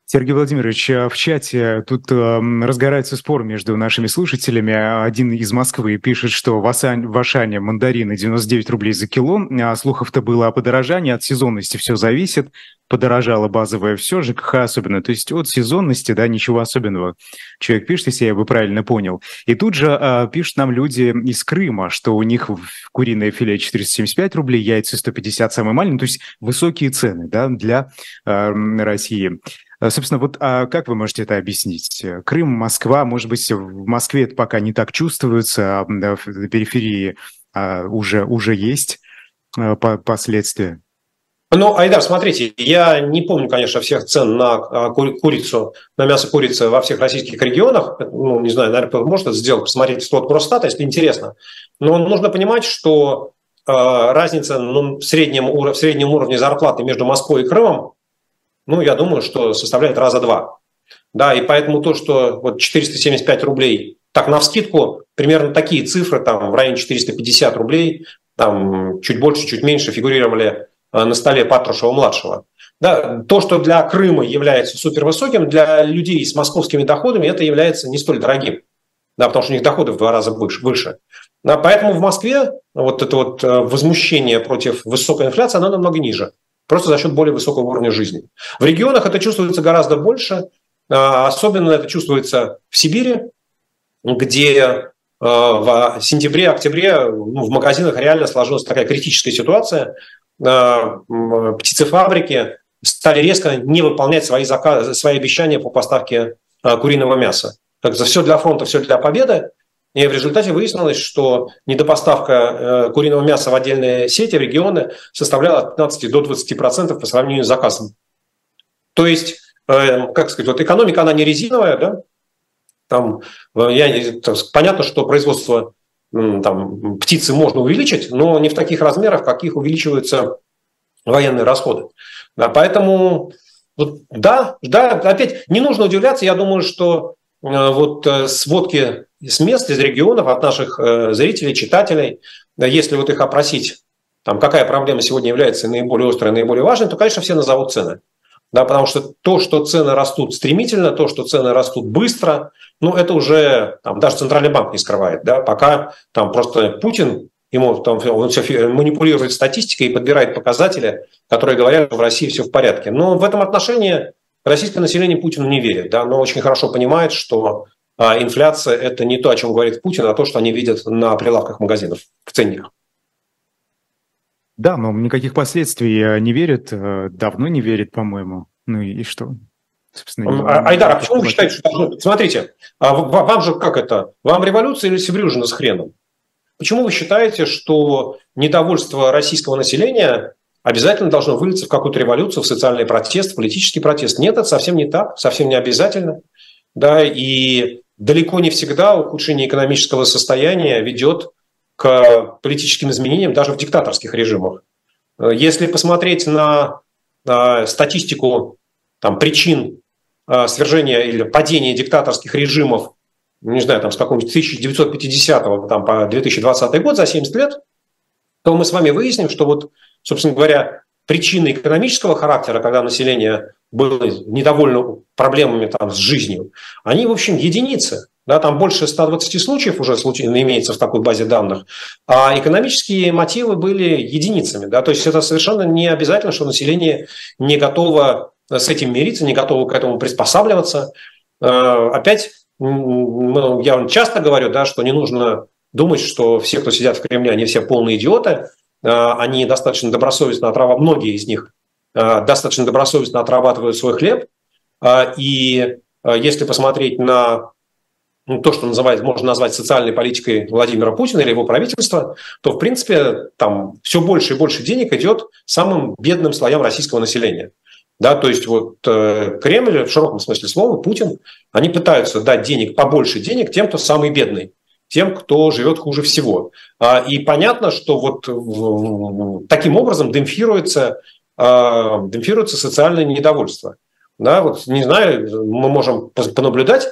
Сергей Владимирович, э, в чате тут э, разгорается спор между нашими слушателями. Один из Москвы пишет, что в, Асань, в Ашане мандарины 99 рублей за кило, а слухов-то было о подорожании, от сезонности все зависит. Подорожало базовое все, ЖКХ особенно. То есть от сезонности, да, ничего особенного. Человек пишет, если я бы правильно понял. И тут же э, пишут нам люди из Крыма, что у них куриное филе 475 рублей, яйца 150 самые маленькие, то есть высокие цены да, для э, России. Э, собственно, вот а как вы можете это объяснить? Крым, Москва, может быть, в Москве это пока не так чувствуется, а на периферии а, уже, уже есть а, последствия? Ну, Айдар, смотрите, я не помню, конечно, всех цен на а, курицу, на мясо курицы во всех российских регионах. Ну, не знаю, наверное, может это сделать, посмотреть свод Росстата, если интересно. Но нужно понимать, что э, разница ну, в, среднем, в среднем уровне зарплаты между Москвой и Крымом ну, я думаю, что составляет раза два. Да, и поэтому то, что вот 475 рублей, так, на вскидку, примерно такие цифры, там, в районе 450 рублей, там, чуть больше, чуть меньше фигурировали э, на столе Патрушева-младшего. Да, то, что для Крыма является супервысоким, для людей с московскими доходами это является не столь дорогим, да, потому что у них доходы в два раза выше. выше. Да, поэтому в Москве вот это вот э, возмущение против высокой инфляции, оно намного ниже. Просто за счет более высокого уровня жизни. В регионах это чувствуется гораздо больше, а, особенно это чувствуется в Сибири, где в сентябре-октябре ну, в магазинах реально сложилась такая критическая ситуация. Птицефабрики стали резко не выполнять свои, заказы, свои обещания по поставке куриного мяса. Как за все для фронта, все для победы. И в результате выяснилось, что недопоставка э, куриного мяса в отдельные сети, в регионы составляла от 15 до 20% по сравнению с заказом. То есть, э, как сказать, вот экономика, она не резиновая, да? Там, э, я, понятно, что производство там, птицы можно увеличить, но не в таких размерах, каких увеличиваются военные расходы. Да, поэтому да, да, опять не нужно удивляться. Я думаю, что вот сводки с мест, из регионов, от наших э, зрителей, читателей, если вот их опросить, там, какая проблема сегодня является наиболее острой, наиболее важной, то, конечно, все назовут цены. Да, потому что то, что цены растут стремительно, то, что цены растут быстро, ну, это уже там, даже Центральный банк не скрывает. Да, пока там просто Путин, ему там, он все манипулирует статистикой и подбирает показатели, которые говорят, что в России все в порядке. Но в этом отношении российское население Путину не верит, да, но очень хорошо понимает, что а инфляция – это не то, о чем говорит Путин, а то, что они видят на прилавках магазинов в ценниках. Да, но никаких последствий э, не верит, э, давно не верит, по-моему. Ну и что? Собственно, а, Айдар, а почему вы считаете, что должно... Смотрите, а вам же как это? Вам революция или Севрюжина с хреном? Почему вы считаете, что недовольство российского населения обязательно должно вылиться в какую-то революцию, в социальный протест, в политический протест? Нет, это совсем не так, совсем не обязательно. Да, и далеко не всегда ухудшение экономического состояния ведет к политическим изменениям даже в диктаторских режимах. Если посмотреть на, статистику там, причин а, свержения или падения диктаторских режимов, не знаю, там, с какого-нибудь 1950 там, по 2020 год, за 70 лет, то мы с вами выясним, что вот, собственно говоря, причины экономического характера, когда население было недовольно проблемами там, с жизнью, они, в общем, единицы. Да, там больше 120 случаев уже имеется в такой базе данных, а экономические мотивы были единицами. Да, то есть это совершенно не обязательно, что население не готово с этим мириться, не готово к этому приспосабливаться. Э, опять я часто говорю, да, что не нужно думать, что все, кто сидят в Кремле, они все полные идиоты. Э, они достаточно добросовестно отрабатывают, многие из них э, достаточно добросовестно отрабатывают свой хлеб. Э, и если посмотреть на ну, то, что называется, можно назвать социальной политикой Владимира Путина или его правительства, то, в принципе, там все больше и больше денег идет самым бедным слоям российского населения. Да, то есть вот Кремль, в широком смысле слова, Путин, они пытаются дать денег, побольше денег тем, кто самый бедный тем, кто живет хуже всего. А, и понятно, что вот таким образом демпфируется, а, демпфируется социальное недовольство. Да, вот не знаю, мы можем понаблюдать.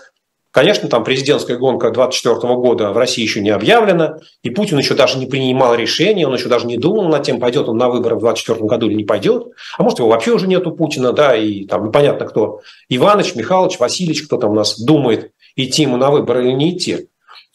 Конечно, там президентская гонка 2024 года в России еще не объявлена, и Путин еще даже не принимал решения, он еще даже не думал над тем, пойдет он на выборы в 2024 году или не пойдет. А может, его вообще уже нету Путина, да, и там непонятно кто. Иваныч, Михайлович, Васильевич, кто там у нас думает, идти ему на выборы или не идти.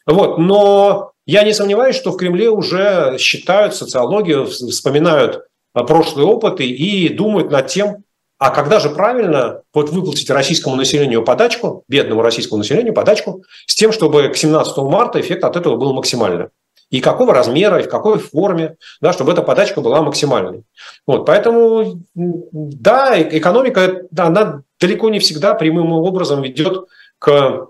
Вот, но я не сомневаюсь, что в Кремле уже считают социологию, вспоминают прошлые опыты и думают над тем, а когда же правильно вот выплатить российскому населению подачку, бедному российскому населению подачку, с тем, чтобы к 17 марта эффект от этого был максимальный. И какого размера, и в какой форме, да, чтобы эта подачка была максимальной. Вот, поэтому, да, экономика, она далеко не всегда прямым образом ведет к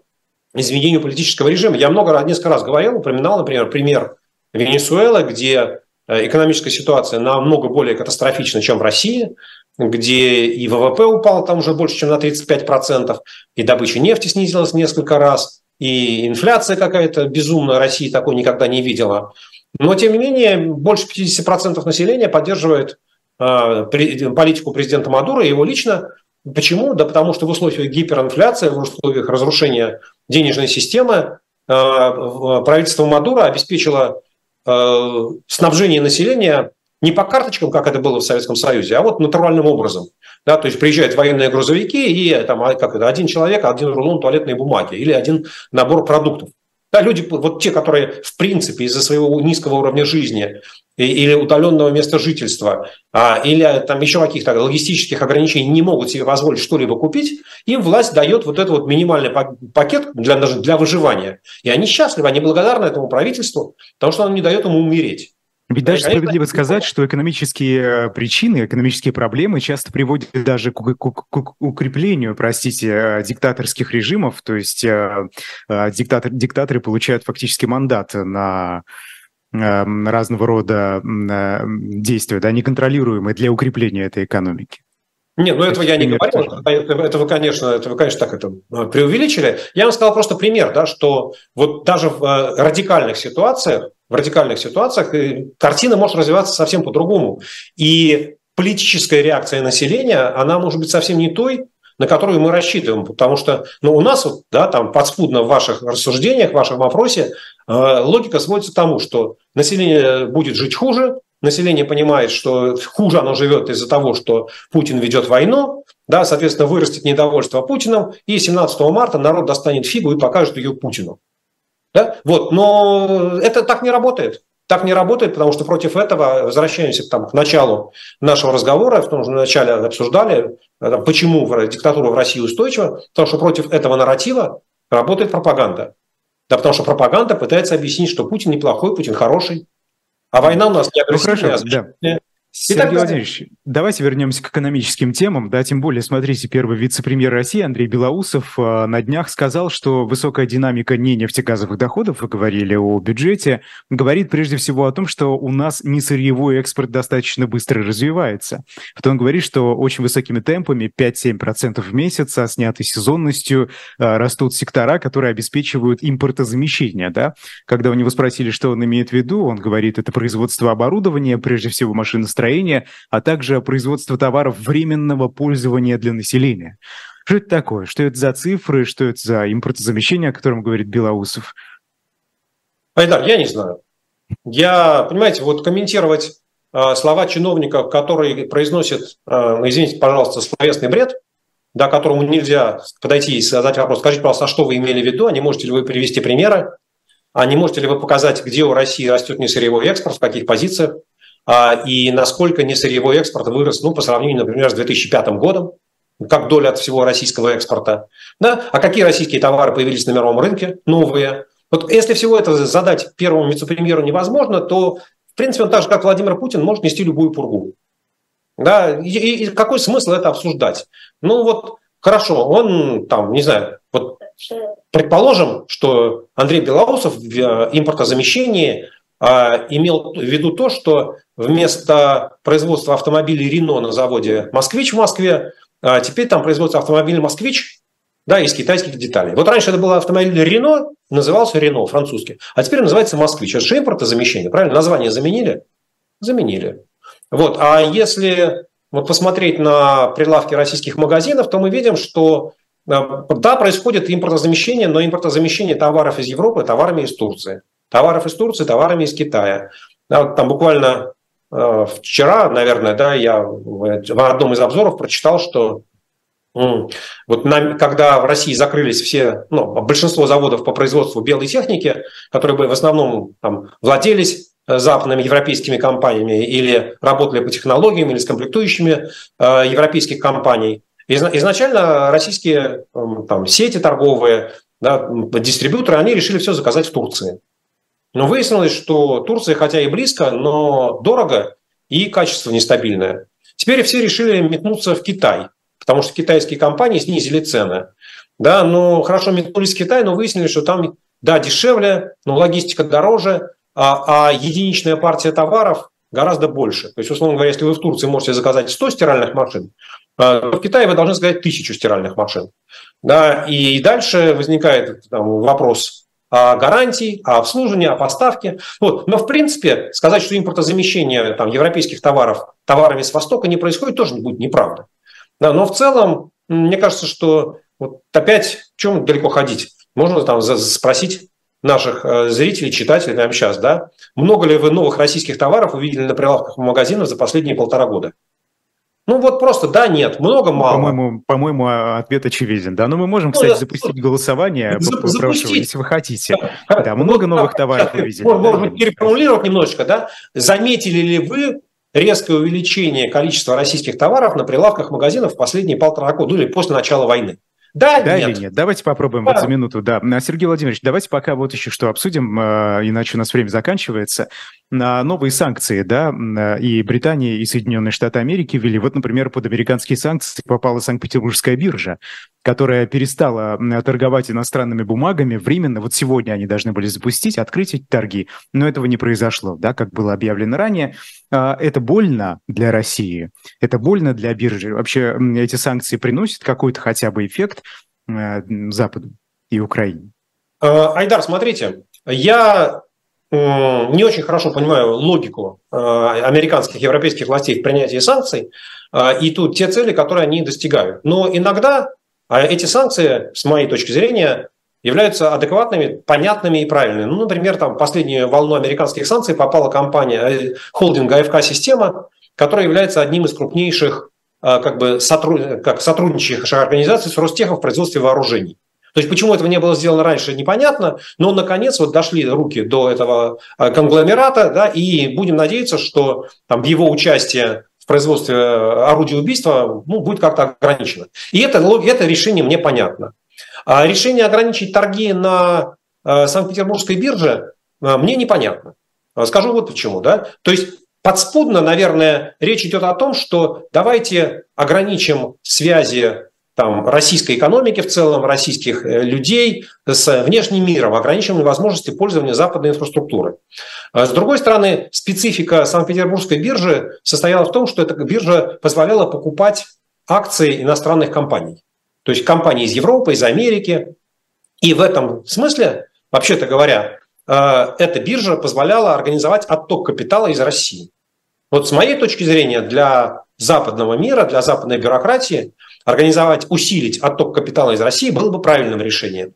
изменению политического режима. Я много раз, несколько раз говорил, упоминал, например, пример Венесуэлы, где э, экономическая ситуация намного более катастрофична, чем в России, где и ВВП упал там уже больше, чем на 35%, и добыча нефти снизилась несколько раз, и инфляция какая-то безумная, Россия такой никогда не видела. Но, тем не менее, больше 50% населения поддерживает э, политику президента Мадуро и его лично, Почему? Да потому что в условиях гиперинфляции, в условиях разрушения денежной системы э, правительство Мадура обеспечило э, снабжение населения не по карточкам, как это было в Советском Союзе, а вот натуральным образом. Да, то есть приезжают военные грузовики и там, а, как это, один человек, один рулон туалетной бумаги или один набор продуктов. Да, люди, вот те, которые в принципе из-за своего низкого уровня жизни или удаленного места жительства, а, или там еще каких-то логистических ограничений не могут себе позволить что-либо купить, им власть дает вот этот вот минимальный пакет для, для выживания. И они счастливы, они благодарны этому правительству, потому что оно не дает ему умереть. Ведь даже справедливо сказать, что экономические э, причины, экономические проблемы часто приводят даже к, к, к укреплению, простите, э, диктаторских режимов. То есть э, диктатор, диктаторы получают фактически мандат на разного рода действия, да, неконтролируемые для укрепления этой экономики. Нет, ну этого я не говорил. Это вы, конечно, это вы, конечно, так это преувеличили. Я вам сказал просто пример, да, что вот даже в радикальных ситуациях в радикальных ситуациях картина может развиваться совсем по-другому. И политическая реакция населения, она может быть совсем не той, на которую мы рассчитываем, потому что ну, у нас вот, да, там подспудно в ваших рассуждениях, в вашем вопросе э, логика сводится к тому, что население будет жить хуже, население понимает, что хуже оно живет из-за того, что Путин ведет войну, да, соответственно, вырастет недовольство Путиным, и 17 марта народ достанет фигу и покажет ее Путину. Да? Вот. Но это так не работает. Так не работает, потому что против этого, возвращаемся там, к началу нашего разговора, в том же начале обсуждали, э, почему диктатура в России устойчива, потому что против этого нарратива работает пропаганда. Да, потому что пропаганда пытается объяснить, что Путин неплохой, Путин хороший, а война у нас не агрессивная, ну, хорошо, а да. Сергей Итак, Владимирович, давайте вернемся к экономическим темам. Да, тем более, смотрите, первый вице-премьер России Андрей Белоусов э, на днях сказал, что высокая динамика не нефтегазовых доходов, вы говорили о бюджете, говорит прежде всего о том, что у нас не сырьевой экспорт достаточно быстро развивается. Потом он говорит, что очень высокими темпами, 5-7% в месяц, а снятой сезонностью, э, растут сектора, которые обеспечивают импортозамещение. Да? Когда у него спросили, что он имеет в виду, он говорит, это производство оборудования, прежде всего машиностроения, машиностроения, а также производство товаров временного пользования для населения. Что это такое? Что это за цифры? Что это за импортозамещение, о котором говорит Белоусов? Айдар, я не знаю. Я, понимаете, вот комментировать э, слова чиновников, которые произносят, э, извините, пожалуйста, словесный бред, да, которому нельзя подойти и задать вопрос, скажите, пожалуйста, а что вы имели в виду, а не можете ли вы привести примеры, а не можете ли вы показать, где у России растет несырьевой экспорт, в каких позициях, а, и насколько несырьевой экспорт вырос, ну, по сравнению, например, с 2005 годом, как доля от всего российского экспорта. Да? А какие российские товары появились на мировом рынке, новые? Вот если всего это задать первому вице-премьеру невозможно, то, в принципе, он так же, как Владимир Путин, может нести любую пургу. Да? И, и какой смысл это обсуждать? Ну вот, хорошо, он там, не знаю, вот предположим, что Андрей Белоусов в э, импортозамещении а, имел в виду то, что вместо производства автомобилей Рено на заводе «Москвич» в Москве, а теперь там производится автомобиль «Москвич», да, из китайских деталей. Вот раньше это был автомобиль Рено, назывался Рено французский, а теперь называется «Москвич». Это же импортозамещение, правильно? Название заменили? Заменили. Вот, а если вот посмотреть на прилавки российских магазинов, то мы видим, что э, да, происходит импортозамещение, но импортозамещение товаров из Европы товарами из Турции товаров из Турции, товарами из Китая. Да, вот там буквально э, вчера, наверное, да, я в одном из обзоров прочитал, что вот на, когда в России закрылись все, ну, большинство заводов по производству белой техники, которые бы в основном там, владелись э, западными европейскими компаниями или работали по технологиям или с комплектующими э, европейских компаний. изначально российские э, там, сети торговые, да, дистрибьюторы, они решили все заказать в Турции. Но выяснилось, что Турция, хотя и близко, но дорого и качество нестабильное. Теперь все решили метнуться в Китай, потому что китайские компании снизили цены. Да, ну хорошо метнулись в Китай, но выяснили, что там, да, дешевле, но логистика дороже, а, а единичная партия товаров гораздо больше. То есть, условно говоря, если вы в Турции можете заказать 100 стиральных машин, а, в Китае вы должны заказать 1000 стиральных машин. Да, и дальше возникает там, вопрос, гарантий, о обслуживании, о поставке. Вот. Но, в принципе, сказать, что импортозамещение там, европейских товаров товарами с Востока не происходит, тоже будет неправда. Да, но в целом, мне кажется, что вот опять, чем далеко ходить? Можно там спросить наших э, зрителей, читателей прямо сейчас, да, много ли вы новых российских товаров увидели на прилавках магазинов за последние полтора года? Ну вот просто да, нет, много, мало. По-моему, по-моему, а, ответ очевиден. Да, но мы можем, кстати, ну, запустить голосование, запустить. если вы хотите. Да, много ну, новых товаров увидели. Можно да, переформулировать немножечко, да? Заметили ли вы резкое увеличение количества российских товаров на прилавках магазинов в последние полтора года или после начала войны? Да, да нет. или нет? Давайте попробуем да. вот за минуту. Да. А, Сергей Владимирович, давайте пока вот еще что обсудим, а, иначе у нас время заканчивается. Новые санкции, да, и Британия, и Соединенные Штаты Америки ввели. Вот, например, под американские санкции попала Санкт-Петербургская биржа, которая перестала торговать иностранными бумагами временно. Вот сегодня они должны были запустить, открыть эти торги, но этого не произошло, да, как было объявлено ранее. А, это больно для России, это больно для биржи. Вообще эти санкции приносят какой-то хотя бы эффект Западу и Украине? А, Айдар, смотрите, я не очень хорошо понимаю логику э, американских, европейских властей в принятии санкций э, и тут те цели, которые они достигают. Но иногда эти санкции, с моей точки зрения, являются адекватными, понятными и правильными. Ну, например, там последнюю волну американских санкций попала компания э, холдинга АФК-система, которая является одним из крупнейших э, как бы сотруд... как сотрудничающих организаций с Ростехом в производстве вооружений. То есть почему этого не было сделано раньше, непонятно, но наконец вот дошли руки до этого э, конгломерата, да, и будем надеяться, что там его участие в производстве орудия убийства ну, будет как-то ограничено. И это, это решение мне понятно. А решение ограничить торги на Санкт-Петербургской бирже мне непонятно. Скажу вот почему. Да? То есть подспудно, наверное, речь идет о том, что давайте ограничим связи там, российской экономики в целом, российских э, людей с внешним миром, ограничим возможности пользования западной инфраструктурой. С другой стороны, специфика Санкт-Петербургской биржи состояла в том, что эта биржа позволяла покупать акции иностранных компаний то есть компании из Европы, из Америки. И в этом смысле, вообще-то говоря, эта биржа позволяла организовать отток капитала из России. Вот с моей точки зрения, для западного мира, для западной бюрократии организовать, усилить отток капитала из России было бы правильным решением.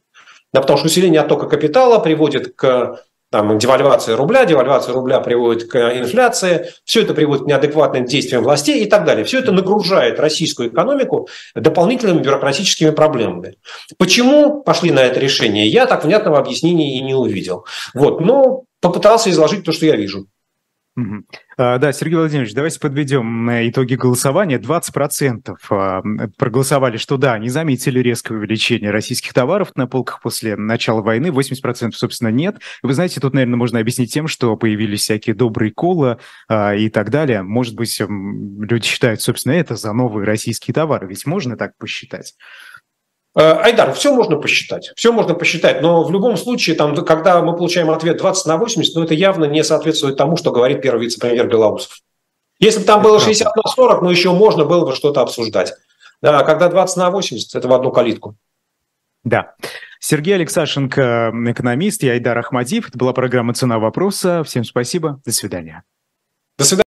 Да, потому что усиление оттока капитала приводит к там, девальвация рубля, девальвация рубля приводит к инфляции, все это приводит к неадекватным действиям властей и так далее. Все это нагружает российскую экономику дополнительными бюрократическими проблемами. Почему пошли на это решение, я так внятного объяснения и не увидел. Вот, но попытался изложить то, что я вижу. А, да, Сергей Владимирович, давайте подведем э, итоги голосования. 20% а, проголосовали, что да, не заметили резкое увеличение российских товаров на полках после начала войны. 80% собственно нет. Вы знаете, тут, наверное, можно объяснить тем, что появились всякие добрые кола а, и так далее. Может быть, люди считают, собственно, это за новые российские товары. Ведь можно так посчитать? Э, Айдар, все можно посчитать, все можно посчитать, но в любом случае, там, когда мы получаем ответ 20 на 80, ну, это явно не соответствует тому, что говорит первый вице-премьер Белоусов. Если бы там было 60 на 40, ну, еще можно было бы что-то обсуждать. Да, а когда 20 на 80, это в одну калитку. Да. Сергей Алексашенко, экономист, я Айдар Ахмадиев. Это была программа «Цена вопроса». Всем спасибо. До свидания. До свидания.